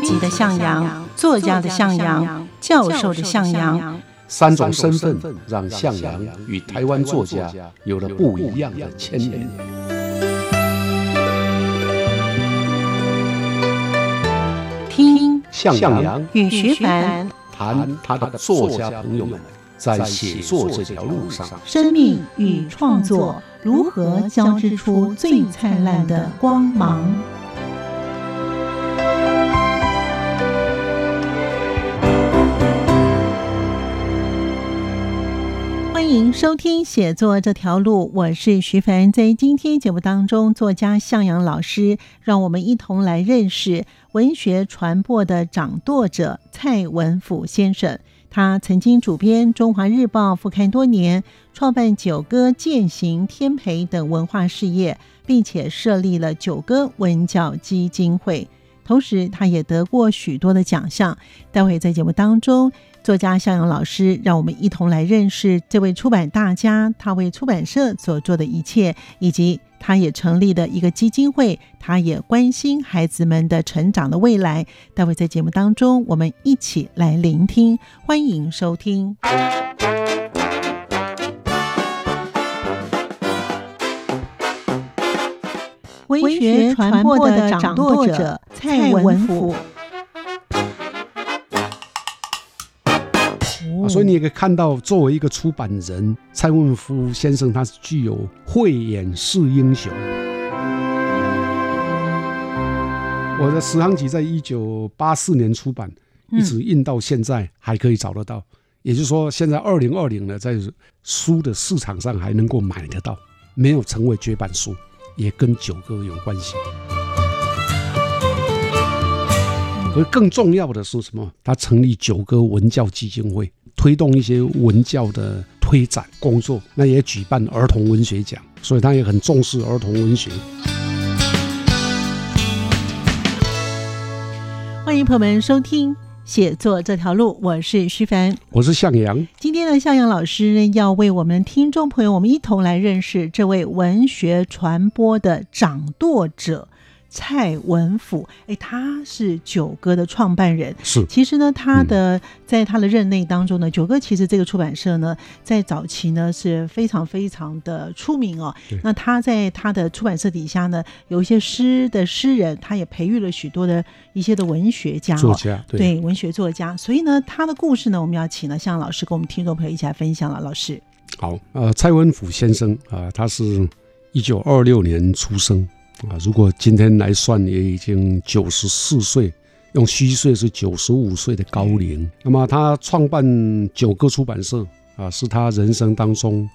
编辑的向阳，作家的向阳，教授的向阳，三种身份让向阳与台湾作家有了不一样的牵连。听向阳与徐凡谈他的作家朋友们在写作这条路上，生命与创作如何交织出最灿烂的光芒。欢迎收听写作这条路，我是徐凡。在今天节目当中，作家向阳老师让我们一同来认识文学传播的掌舵者蔡文甫先生。他曾经主编《中华日报》副刊多年，创办九歌、践行、天培等文化事业，并且设立了九歌文教基金会。同时，他也得过许多的奖项。待会在节目当中。作家向阳老师，让我们一同来认识这位出版大家，他为出版社所做的一切，以及他也成立的一个基金会，他也关心孩子们的成长的未来。待会在节目当中，我们一起来聆听，欢迎收听。文学传播的掌舵者蔡文甫。所以你也可以看到，作为一个出版人，蔡文夫先生他是具有慧眼识英雄。我的《十行集》在一九八四年出版，一直印到现在还可以找得到。也就是说，现在二零二零呢，在书的市场上还能够买得到，没有成为绝版书，也跟九歌有关系。而更重要的是什么？他成立九歌文教基金会。推动一些文教的推展工作，那也举办儿童文学奖，所以他也很重视儿童文学。欢迎朋友们收听《写作这条路》，我是徐凡，我是向阳。今天呢向阳老师要为我们听众朋友，我们一同来认识这位文学传播的掌舵者。蔡文甫，哎，他是九歌的创办人。是，其实呢，他的在他的任内当中呢，九歌其实这个出版社呢，在早期呢是非常非常的出名哦。那他在他的出版社底下呢，有一些诗的诗人，他也培育了许多的一些的文学家、作家，对文学作家。所以呢，他的故事呢，我们要请了向老师跟我们听众朋友一起来分享了。老师，好，呃，蔡文甫先生啊，他是一九二六年出生。啊，如果今天来算，也已经九十四岁，用虚岁是九十五岁的高龄。那么他创办九个出版社啊，是他人生当中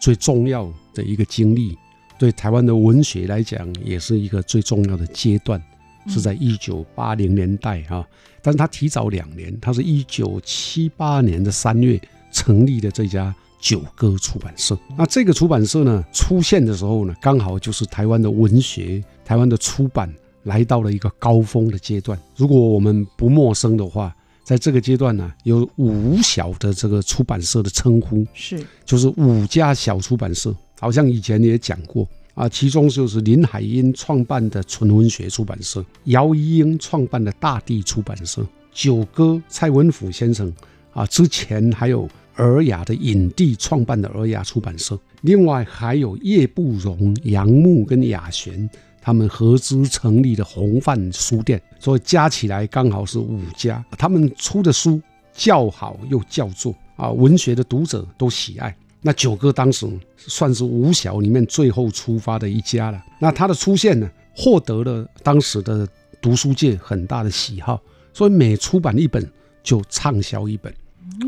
最重要的一个经历，对台湾的文学来讲，也是一个最重要的阶段，是在一九八零年代啊。但是他提早两年，他是一九七八年的三月成立的这家。九歌出版社，那这个出版社呢出现的时候呢，刚好就是台湾的文学、台湾的出版来到了一个高峰的阶段。如果我们不陌生的话，在这个阶段呢，有五小的这个出版社的称呼，是就是五家小出版社，好像以前也讲过啊。其中就是林海音创办的纯文学出版社，姚一英创办的大地出版社，九歌蔡文甫先生啊，之前还有。尔雅的影帝创办的尔雅出版社，另外还有叶步荣、杨牧跟雅璇他们合资成立的红范书店，所以加起来刚好是五家。他们出的书叫好又叫座啊，文学的读者都喜爱。那九哥当时算是五小里面最后出发的一家了。那他的出现呢，获得了当时的读书界很大的喜好，所以每出版一本就畅销一本。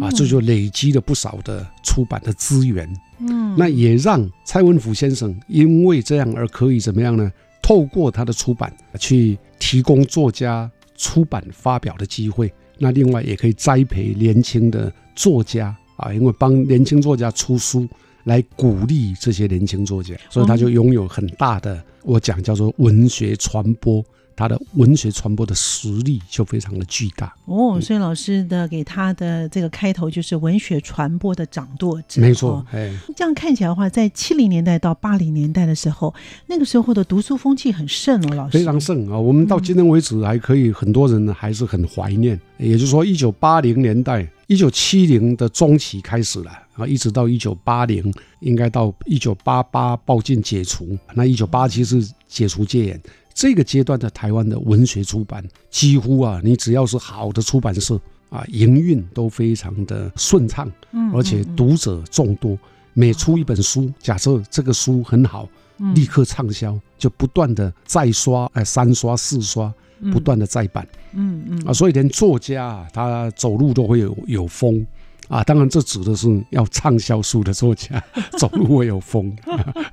啊，这就累积了不少的出版的资源，嗯，那也让蔡文甫先生因为这样而可以怎么样呢？透过他的出版去提供作家出版发表的机会，那另外也可以栽培年轻的作家啊，因为帮年轻作家出书来鼓励这些年轻作家，所以他就拥有很大的我讲叫做文学传播他的文学传播的实力就非常的巨大。哦，所以老师的给他的这个开头就是文学传播的掌舵者。没错哦，哎，这样看起来的话，在七零年代到八零年代的时候，那个时候的读书风气很盛哦，老师非常盛啊！我们到今天为止还可以，很多人呢还是很怀念。也就是说，一九八零年代、一九七零的中期开始了啊，一直到一九八零，应该到一九八八报禁解除，那一九八七是解除戒严。这个阶段的台湾的文学出版，几乎啊，你只要是好的出版社啊，营运都非常的顺畅，嗯而且读者众多。每出一本书，假设这个书很好，嗯。立刻畅销，就不断的再刷，哎，三刷四刷，不断的再版。嗯嗯。啊，所以连作家啊，他走路都会有有风啊。当然，这指的是要畅销书的作家 走路会有风。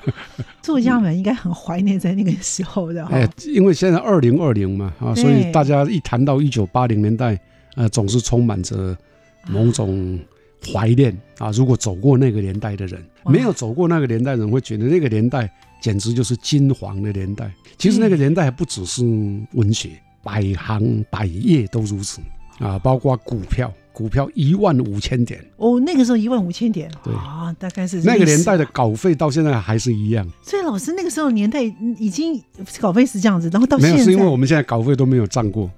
作家们应该很怀念在那个时候的哈、哎，因为现在二零二零嘛啊，所以大家一谈到一九八零年代，呃，总是充满着某种怀念啊。如果走过那个年代的人，没有走过那个年代的人，会觉得那个年代简直就是金黄的年代。其实那个年代还不只是文学，百行百业都如此啊，包括股票，股票一万五千点，哦，那个时候一万五千点对啊，大概是那个年代的。稿费到现在还是一样。所以老师那个时候年代嗯已经稿费是这样子，然后到没有，现在，是因为我们现在稿费都没有涨过。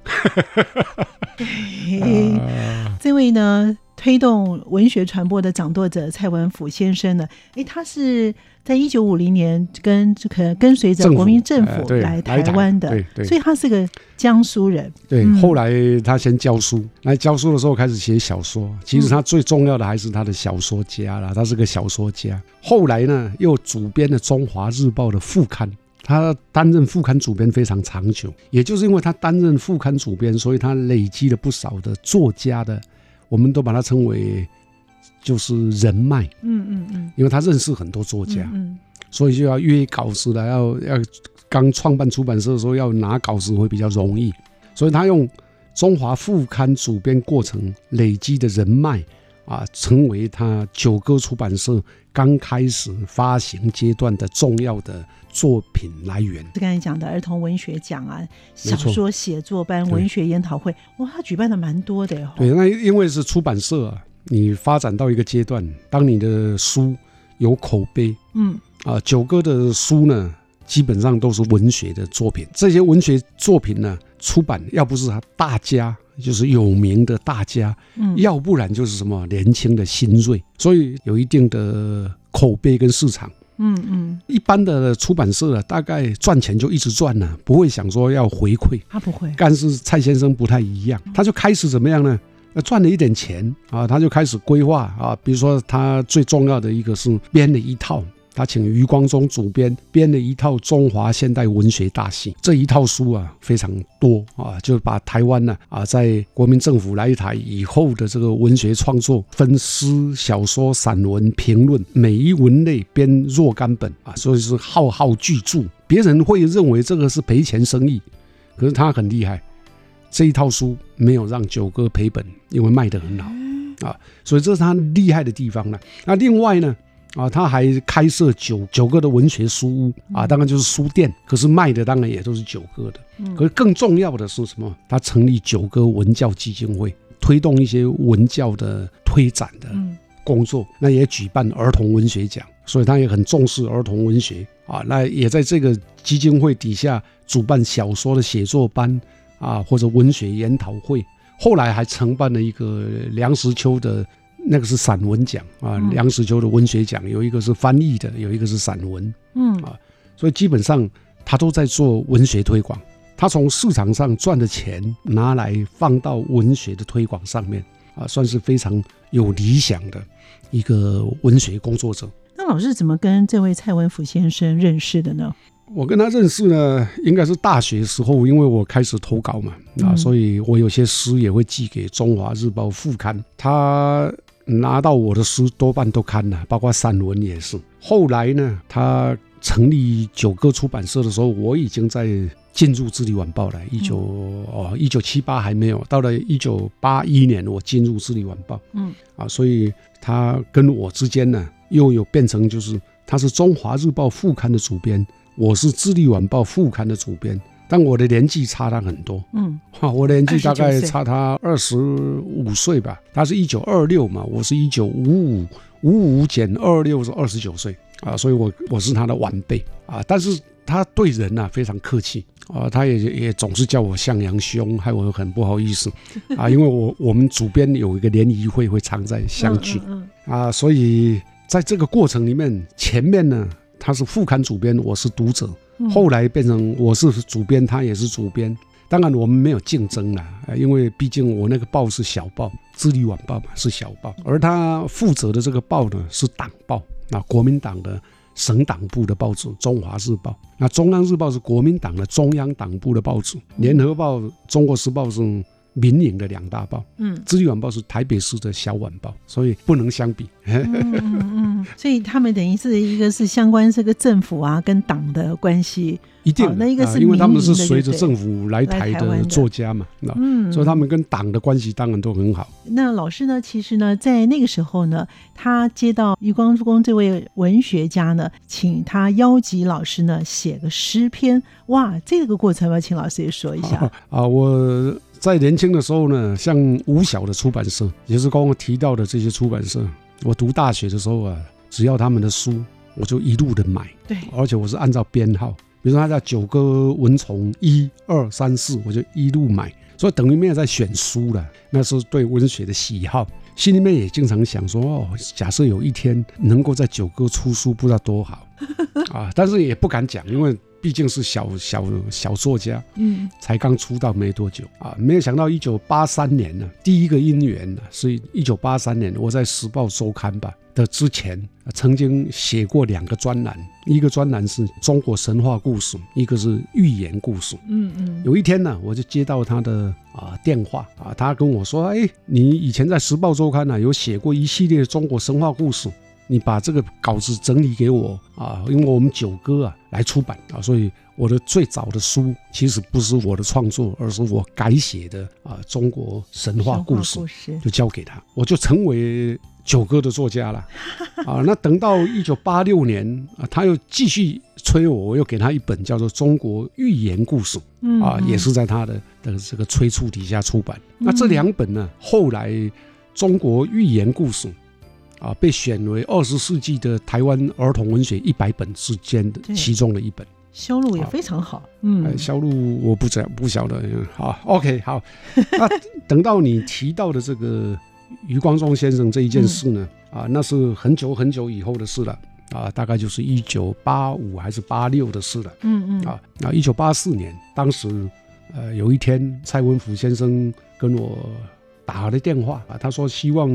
这位呢，推动文学传播的掌舵者蔡文甫先生呢，诶，他是在一九五零年跟这个跟随着国民政府来台来台湾的，对对所以他是个江苏人。对，嗯后来他先教书，来教书的时候开始写小说。其实他最重要的还是他的小说家啦，他是个小说家。后来呢，又主编了《中华日报》的副刊，他担任副刊主编非常长久。也就是因为他担任副刊主编，所以他累积了不少的作家的，我们都把它称为就是人脉，嗯嗯嗯，因为他认识很多作家。嗯所以就要约稿子的，要要刚创办出版社的时候要拿稿子会比较容易，所以他用中华副刊主编过程累积的人脉啊，成为他九歌出版社刚开始发行阶段的重要的作品来源。是刚才讲的儿童文学奖啊，小说写作班、文学研讨会，哇，他举办的蛮多的哦。对，那因为是出版社啊，你发展到一个阶段，当你的书有口碑，嗯啊，九歌的书呢，基本上都是文学的作品。这些文学作品呢，出版要不是他大家，就是有名的大家，嗯，要不然就是什么年轻的新锐，所以有一定的口碑跟市场。嗯嗯，一般的出版社啊，大概赚钱就一直赚了、不会想说要回馈。他不会，但是蔡先生不太一样，他就开始怎么样呢？呃，赚了一点钱啊，他就开始规划啊，比如说他最重要的一个是编了一套，他请余光中主编编了一套中华现代文学大系，这一套书啊非常多啊，就把台湾呢啊在国民政府来台以后的这个文学创作分诗、小说、散文、评论，每一文类编若干本啊，所以是浩浩巨著。别人会认为这个是赔钱生意，可是他很厉害。这一套书没有让九哥赔本，因为卖得很好啊，所以这是他厉害的地方了。那另外呢，啊，他还开设九九个的文学书屋啊，当然就是书店，可是卖的当然也都是九个的。可是更重要的是什么？他成立九个文教基金会，推动一些文教的推展的嗯工作，那也举办儿童文学奖，所以他也很重视儿童文学啊。那也在这个基金会底下主办小说的写作班啊，或者文学研讨会。后来还承办了一个梁实秋的那个是散文奖啊，嗯梁实秋的文学奖有一个是翻译的，有一个是散文，嗯啊所以基本上他都在做文学推广。他从市场上赚的钱拿来放到文学的推广上面啊，算是非常有理想的一个文学工作者。那老师怎么跟这位蔡文甫先生认识的呢？我跟他认识呢，应该是大学时候，因为我开始投稿嘛，啊，嗯所以我有些诗也会寄给《中华日报》副刊。他拿到我的书多半都看了，包括散文也是。后来呢，他成立九歌出版社的时候，我已经在进入《智利晚报》了。一九哦，一九七八还没有，到了一九八一年，我进入《智利晚报》。嗯啊，所以他跟我之间呢，又有变成就是他是《中华日报》副刊的主编。我是《智利晚报》副刊的主编，但我的年纪差他很多，嗯，哈，我的年纪大概差他二十五岁吧。他是一九二六嘛，我是一九五五，五五减二六是二十九岁。啊，所以我我是他的晚辈。啊。但是他对人呐、非常客气。啊，他也也总是叫我向阳兄，害我很不好意思。啊，因为我我们主编有一个联谊会会常在相聚。嗯。啊，所以在这个过程里面，前面呢他是副刊主编，我是读者。后来变成我是主编，他也是主编。当然我们没有竞争了，因为毕竟我那个报是小报，《智利晚报》嘛是小报，而他负责的这个报呢是党报，那国民党的省党部的报纸《中华日报》，那《中央日报》是国民党的中央党部的报纸，《联合报》《中国时报》是民营的两大报，嗯《智利晚报》是台北市的小晚报，所以不能相比。嗯嗯嗯，所以他们等于是一个是相关这个政府啊跟党的关系，一定哦，那一个是啊因为他们是随着政府来来台的作家嘛，那嗯，所以他们跟党的关系当然都很好。那老师呢，其实呢，在那个时候呢，他接到余光中这位文学家呢，请他邀集老师呢写个诗篇。哇，这个过程要请老师也说一下。啊，我在年轻的时候呢，像五小的出版社，也是刚刚提到的这些出版社，我读大学的时候啊，只要他们的书，我就一路的买，对，而且我是按照编号，比如说他叫九歌蚊虫一二三四，我就一路买，所以等于没有在选书了，那是对文学的喜好。心里面也经常想说，哦，假设有一天能够在九歌出书，不知道多好 啊！但是也不敢讲，因为毕竟是小小小作家，嗯才刚出道没多久啊，没有想到一九八三年呢，第一个姻缘呢，是一九八三年我在《时报周刊》吧的之前，啊曾经写过两个专栏，一个专栏是中国神话故事，一个是寓言故事。嗯嗯，有一天呢，我就接到他的啊电话啊，他跟我说：“哎，你以前在《时报周刊》呢有写过一系列中国神话故事，你把这个稿子整理给我啊，因为我们九哥啊来出版啊，所以我的最早的书其实不是我的创作，而是我改写的啊中国神话故事，就交给他，我就成为九哥的作家了 啊。那等到一九八六年啊，他又继续催我，我又给他一本叫做《中国寓言故事》。嗯啊，也是在他的的这个催促底下出版。那这两本呢，后来中国寓言故事啊，被选为二十世纪的台湾儿童文学一百本之间的其中的一本。销路也非常好。呃，嗯，销路我不知不晓得。嗯好，OK，好。那等到你提到的这个余光中先生这一件事呢，啊，那是很久很久以后的事了。啊，大概就是一九八五还是八六的事了。嗯嗯啊，那一九八四年，当时呃有一天，蔡文甫先生跟我打了电话啊，他说希望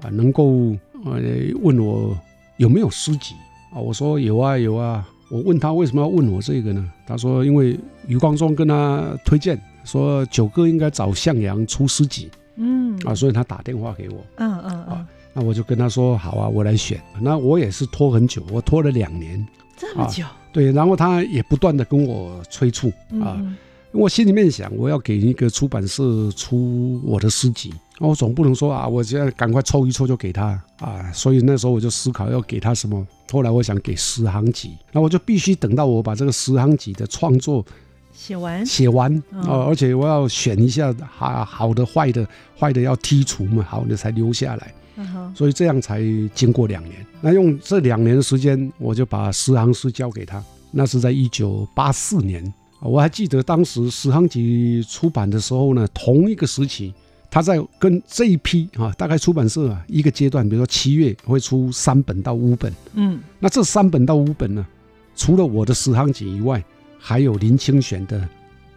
啊能够呃问我有没有诗集啊，我说有啊有啊。我问他为什么要问我这个呢？他说因为余光中跟他推荐说九哥应该找向阳出诗集嗯啊，所以他打电话给我。嗯嗯嗯啊，那我就跟他说好啊，我来选。那我也是拖很久，我拖了两年。啊这么久对，然后他也不断的跟我催促啊，我心里面想，我要给一个出版社出我的诗集，那我总不能说啊，我现在赶快凑一凑就给他啊，所以那时候我就思考要给他什么。后来我想给十行集，那我就必须等到我把这个十行集的创作写完写完嗯啊、而且我要选一下好好的、坏的，坏的要剔除嘛，好的才留下来。嗯所以这样才经过两年。那用这两年的时间，我就把十行诗交给他。那是在一九八四年，啊我还记得当时十行集出版的时候呢，同一个时期，他在跟这一批啊，大概出版社啊，一个阶段，比如说七月会出三本到五本。嗯那这三本到五本呢，除了我的十行集以外，还有林清玄的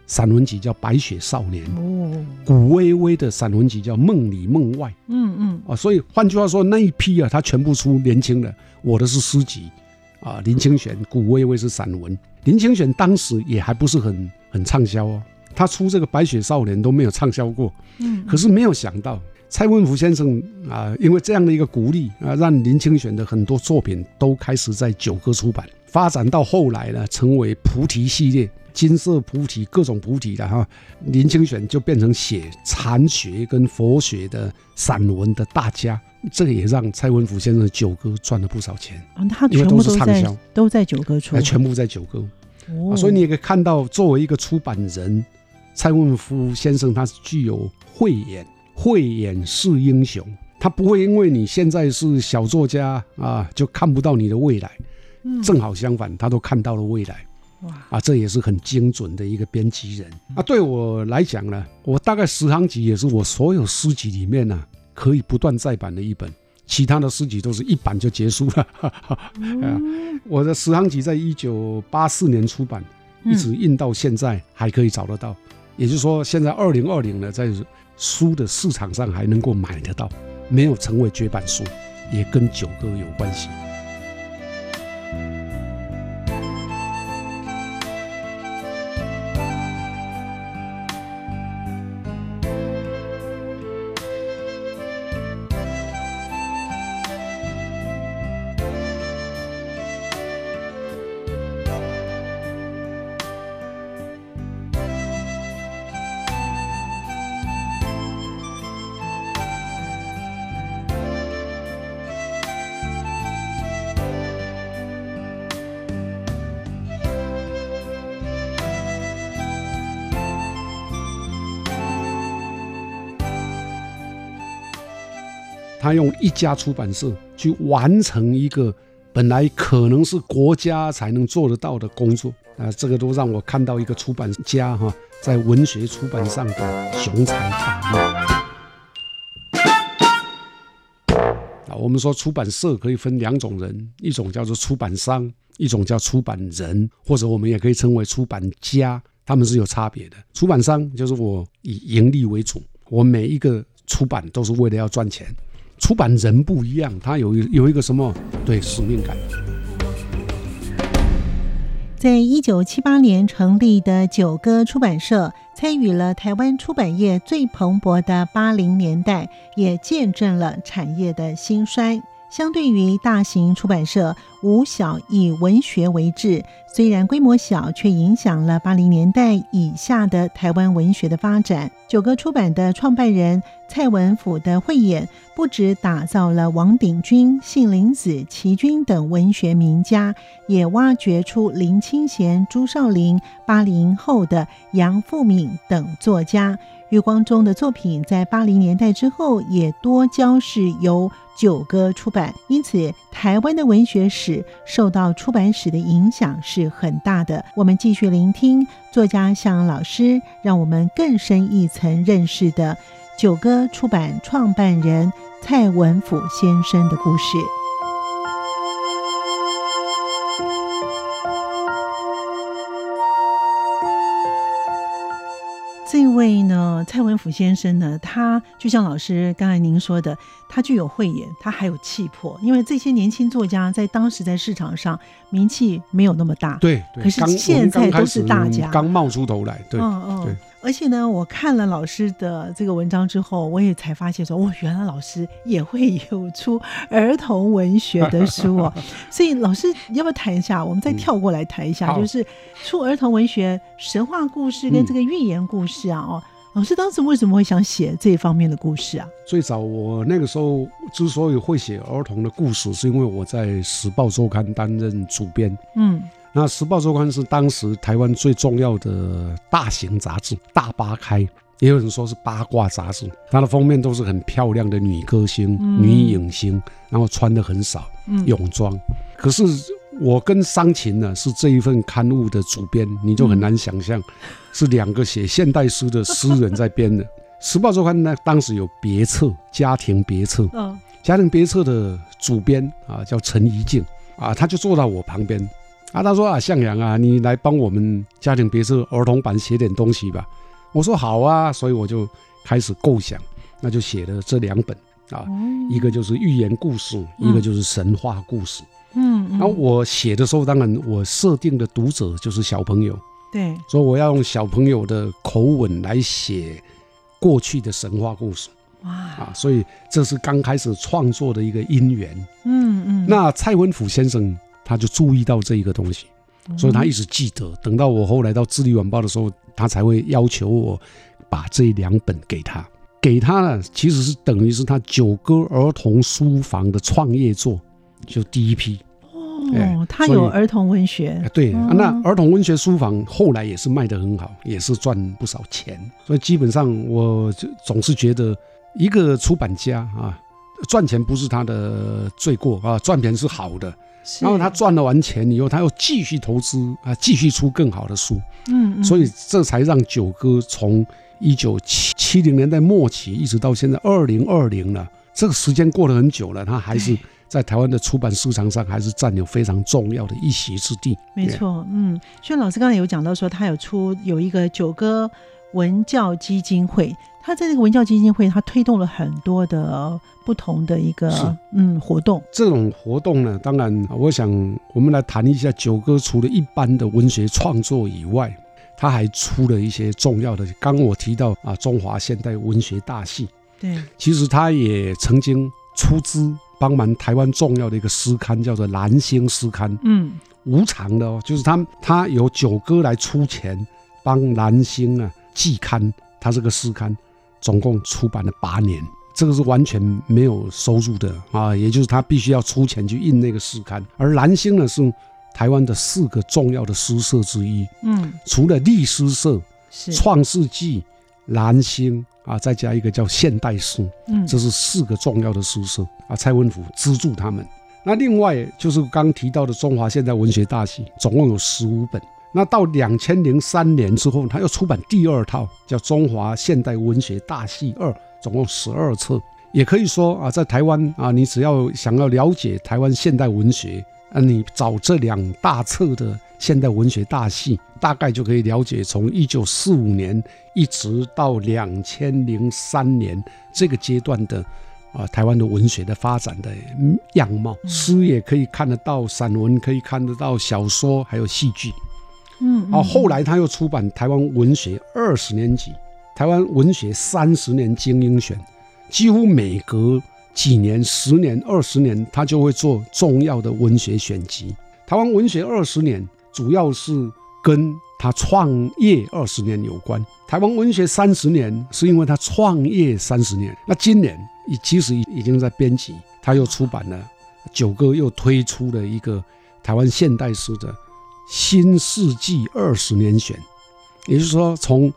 散文集叫《白雪少年》，哦古微微的散文集叫《梦里梦外》。嗯嗯啊，所以换句话说，那一批啊，他全部出年轻的，我的是诗集啊，林清玄、古微微是散文。林清玄当时也还不是很很畅销哦，他出这个《白雪少年》都没有畅销过。嗯，可是没有想到，蔡文福先生啊，因为这样的一个鼓励啊，让林清玄的很多作品都开始在九歌出版，发展到后来呢，成为菩提系列。金色菩提，各种菩提的哈，林清玄就变成写禅学跟佛学的散文的大家，这个也让蔡文甫先生的九歌赚了不少钱，啊他都全部都在是畅销，都在九歌出还，全部在九歌。哦所以你也可以看到，作为一个出版人，蔡文夫先生他是具有慧眼，慧眼识英雄。他不会因为你现在是小作家啊，就看不到你的未来。嗯正好相反，他都看到了未来哇，啊，这也是很精准的一个编辑人啊。对我来讲呢，我大概十行集也是我所有诗集里面呢、可以不断再版的一本，其他的诗集都是一版就结束了。啊，我的十行集在一九八四年出版，一直印到现在还可以找得到。也就是说，现在二零二零呢，在书的市场上还能够买得到，没有成为绝版书，也跟九哥有关系。他用一家出版社去完成一个本来可能是国家才能做得到的工作啊，这个都让我看到一个出版家哈，在文学出版上的雄才大略。啊，我们说出版社可以分两种人，一种叫做出版商，一种叫出版人，或者我们也可以称为出版家，他们是有差别的。出版商就是我以盈利为主，我每一个出版都是为了要赚钱。出版人不一样，他有有一个什么对使命感。在一九七八年成立的九歌出版社，参与了台湾出版业最蓬勃的八零年代，也见证了产业的兴衰。相对于大型出版社，无小以文学为志，虽然规模小，却影响了八零年代以下的台湾文学的发展。九歌出版的创办人蔡文甫的慧眼，不止打造了王鼎钧、杏林子、齐君等文学名家，也挖掘出林清贤、朱少麟、八零后的杨富敏等作家。余光中的作品在八零年代之后也多交是由九歌出版，因此台湾的文学史受到出版史的影响是很大的。我们继续聆听作家向老师，让我们更深一层认识的九歌出版创办人蔡文甫先生的故事。这位呢，蔡文甫先生呢，他就像老师刚才您说的，他具有慧眼，他还有气魄。因为这些年轻作家在当时在市场上名气没有那么大，对对，可是现在都是大家刚刚冒出头来，对，嗯对嗯。而且呢，我看了老师的这个文章之后，我也才发现说，哦，原来老师也会有出儿童文学的书哦。所以老师要不要谈一下？我们再跳过来谈一下，好就是出儿童文学神话故事跟这个寓言故事啊。哦，老师当时为什么会想写这方面的故事啊？最早我那个时候之所以会写儿童的故事，是因为我在《时报周刊》担任主编。嗯那《时报周刊》是当时台湾最重要的大型杂志，大八开，也有人说是八卦杂志。它的封面都是很漂亮的女歌星、嗯女影星，然后穿的很少嗯，泳装。可是我跟桑琴呢是这一份刊物的主编，你就很难想象，是两个写现代诗的诗人在编的。《时报周刊》呢，当时有别册，家庭别册，嗯家庭别册的主编啊叫陈怡静啊，他就坐到我旁边啊，他说啊，向阳啊，你来帮我们家庭别册儿童版写点东西吧。我说好啊，所以我就开始构想，那就写了这两本啊，哦一个就是寓言故事，一个就是神话故事。嗯嗯，然后我写的时候，当然我设定的读者就是小朋友，对，所以我要用小朋友的口吻来写过去的神话故事。哇，啊，所以这是刚开始创作的一个因缘。嗯嗯，那蔡文甫先生他就注意到这一个东西，所以他一直记得。等到我后来到《智利晚报》的时候，他才会要求我把这两本给他。给他呢，其实是等于是他九歌儿童书房的创业作，就第一批。哦，他有儿童文学，对，那儿童文学书房后来也是卖得很好，也是赚不少钱。所以基本上，我就总是觉得一个出版家啊，赚钱不是他的罪过啊，赚钱是好的。然后他赚了完钱以后，他又继续投资啊，继续出更好的书。嗯，所以这才让九哥从一九七七零年代末期一直到现在二零二零了，这个时间过了很久了，他还是。在台湾的出版市场上，还是占有非常重要的一席之地。没错，嗯，所以老师刚才有讲到说，他有出有一个九歌文教基金会，他在这个文教基金会，他推动了很多的不同的一个嗯活动。这种活动呢，当然，我想我们来谈一下九歌除了一般的文学创作以外，他还出了一些重要的。刚我提到啊，中华现代文学大系，对，其实他也曾经出资。帮忙台湾重要的一个诗刊叫做《蓝星诗刊》，嗯，无偿的哦，就是他他由九哥来出钱帮蓝星啊季刊，他这个诗刊总共出版了八年，这个是完全没有收入的啊，也就是他必须要出钱去印那个诗刊。而蓝星呢是台湾的四个重要的诗社之一，嗯，除了立诗社、创世纪、蓝星。啊，再加一个叫现代诗，嗯，这是四个重要的诗社啊。蔡文甫资助他们。那另外就是刚提到的中华现代文学大系，总共有十五本。那到两千零三年之后，他又出版第二套，叫《中华现代文学大系二》，总共十二册。也可以说啊，在台湾啊，你只要想要了解台湾现代文学。啊，你找这两大册的现代文学大系，大概就可以了解从一九四五年一直到两千零三年这个阶段的啊台湾的文学的发展的样貌。诗也可以看得到，散文可以看得到，小说还有戏剧。嗯，啊，后来他又出版《台湾文学二十年集》《台湾文学三十年精英选》，几乎每隔。几年、十年、二十年，他就会做重要的文学选集。台湾文学二十年，主要是跟他创业二十年有关。台湾文学三十年，是因为他创业三十年。那今年，已其实已已经在编辑，他又出版了九哥，又推出了一个台湾现代诗的新世纪二十年选，也就是说从。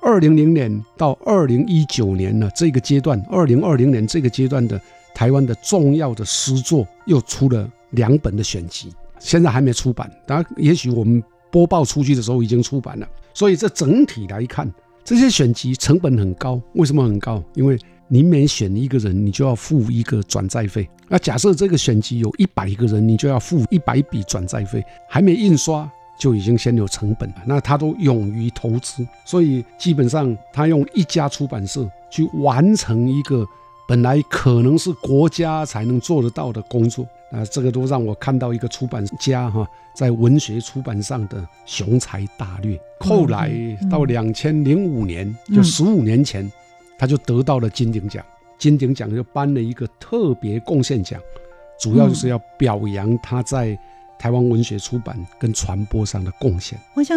二零零年到二零一九年呢，这个阶段，二零二零年这个阶段的台湾的重要的诗作又出了两本的选集，现在还没出版。当然，也许我们播报出去的时候已经出版了。所以这整体来看，这些选集成本很高。为什么很高？因为你每选一个人，你就要付一个转载费。那假设这个选集有一百个人，你就要付一百笔转载费，还没印刷。就已经先有成本了，那他都勇于投资，所以基本上他用一家出版社去完成一个本来可能是国家才能做得到的工作，啊，这个都让我看到一个出版家哈在文学出版上的雄才大略。后来到两千零五年，就十五年前，他就得到了金鼎奖，金鼎奖就颁了一个特别贡献奖，主要就是要表扬他在。台湾文学出版跟传播上的贡献，我想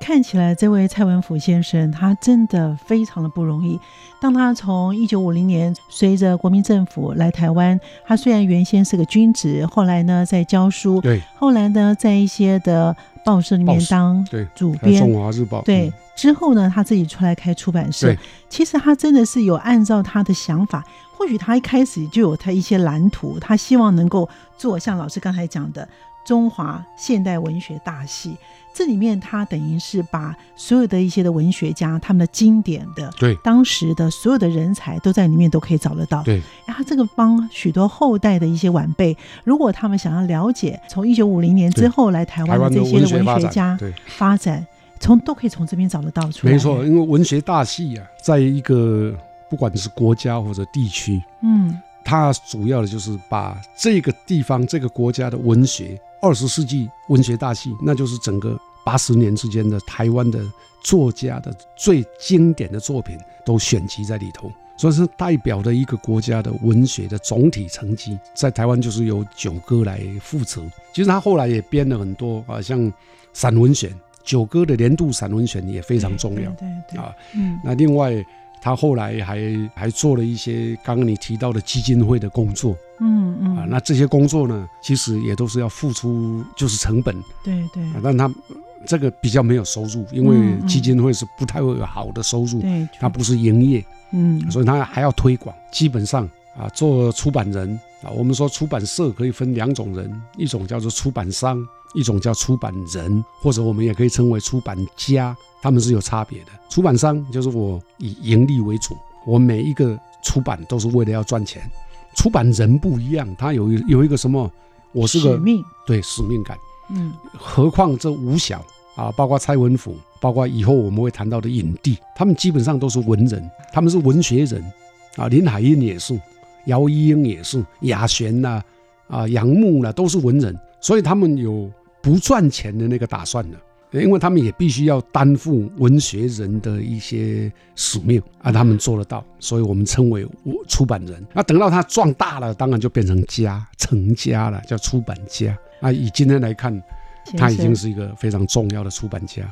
看起来这位蔡文甫先生，他真的非常的不容易。当他从一九五零年随着国民政府来台湾，他虽然原先是个军职，后来呢在教书，对，后来呢在一些的报社里面当主编，中华日报，对，之后呢他自己出来开出版社。其实他真的是有按照他的想法，或许他一开始就有他一些蓝图，他希望能够做像老师刚才讲的。中华现代文学大系，这里面他等于是把所有的一些的文学家，他们的经典的，对当时的所有的人才都在里面都可以找得到。对，然后这个帮许多后代的一些晚辈，如果他们想要了解从一九五零年之后来台湾的这些文学家发展，从都可以从这边找得到出来。没错，因为文学大系啊，在一个不管是国家或者地区，嗯，它主要的就是把这个地方这个国家的文学。二十世纪文学大系，那就是整个八十年之间的台湾的作家的最经典的作品都选集在里头，所以是代表的一个国家的文学的总体成绩，在台湾就是由九歌来负责。其实他后来也编了很多啊，像散文选，九歌的年度散文选也非常重要。对对啊，嗯，那另外。他后来还还做了一些刚刚你提到的基金会的工作，嗯，嗯。啊，那这些工作呢，其实也都是要付出，就是成本。对对。啊，但他这个比较没有收入，因为基金会是不太会有好的收入，对，它不是营业，嗯。所以他还要推广。基本上啊，做出版人啊，我们说出版社可以分两种人，一种叫做出版商，一种叫出版人，或者我们也可以称为出版家，他们是有差别的。出版商就是我以盈利为主，我每一个出版都是为了要赚钱。出版人不一样，他有一有一个什么，我是个使命，对使命感。嗯何况这五小啊，包括蔡文甫，包括以后我们会谈到的影帝，他们基本上都是文人，他们是文学人啊。林海音也是，姚一英也是，雅璇呐啊，杨牧啦，都是文人，所以他们有不赚钱的那个打算的。因为他们也必须要担负文学人的一些使命啊，他们做得到，所以我们称为出版人。那等到他壮大了，当然就变成家成家了，叫出版家。啊，以今天来看，他已经是一个非常重要的出版家。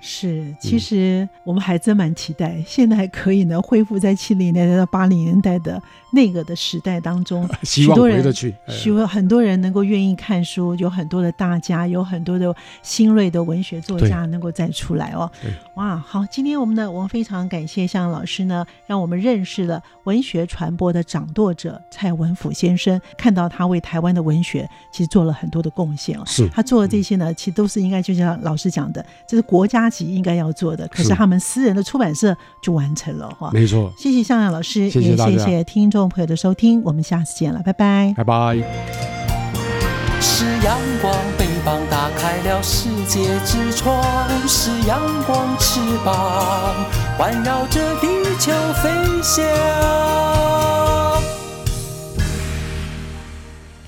是，其实我们还真蛮期待，现在还可以呢，恢复在七零年代到八零年代的那个的时代当中，希望许多人回得去。呃许多很多人能够愿意看书，有很多的大家，有很多的新锐的文学作家能够再出来哦。哇，好，今天我们呢，我们非常感谢向老师呢，让我们认识了文学传播的掌舵者蔡文甫先生，看到他为台湾的文学其实做了很多的贡献哦。是他做的这些呢，其实都是应该就像老师讲的，这是国家级应该要做的，可是是他们私人的出版社就完成了哈。没错。谢谢向阳老师，谢谢也谢谢听众朋友的收听，我们下次见了，拜拜。拜拜。是阳光，翅膀打开了世界之窗；是阳光，翅膀环绕着地球飞翔。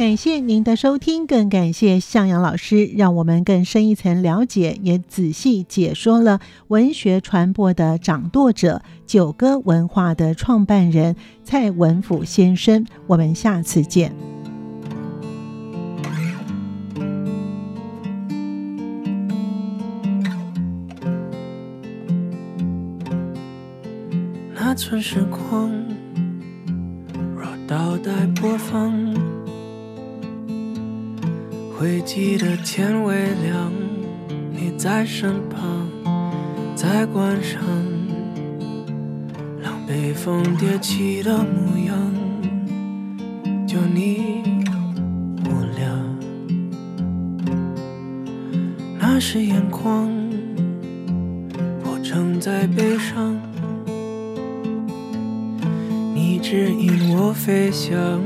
感谢您的收听，更感谢向阳老师，让我们更深一层了解，也仔细解说了文学传播的掌舵者九歌文化的创办人蔡文甫先生。我们下次见。那寸时光，若倒带播放，会记得天微亮，你在身旁，再关上，让北风迭起的模样，就你我俩，那是眼眶，我正在悲伤。你指引我飞翔，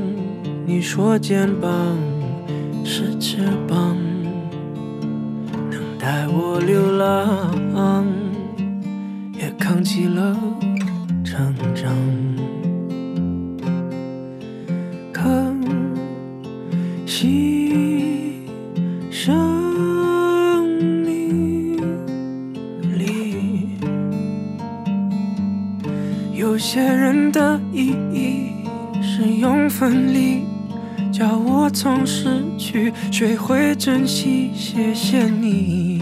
你说肩膀生命里。有些人的意义是用分离，叫我从失去学会珍惜。谢谢你。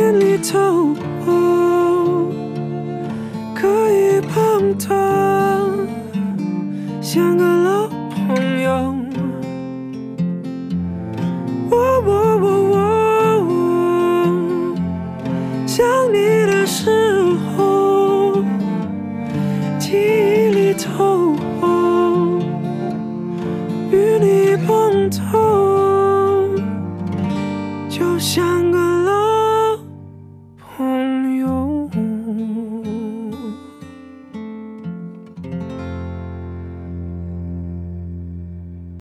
在心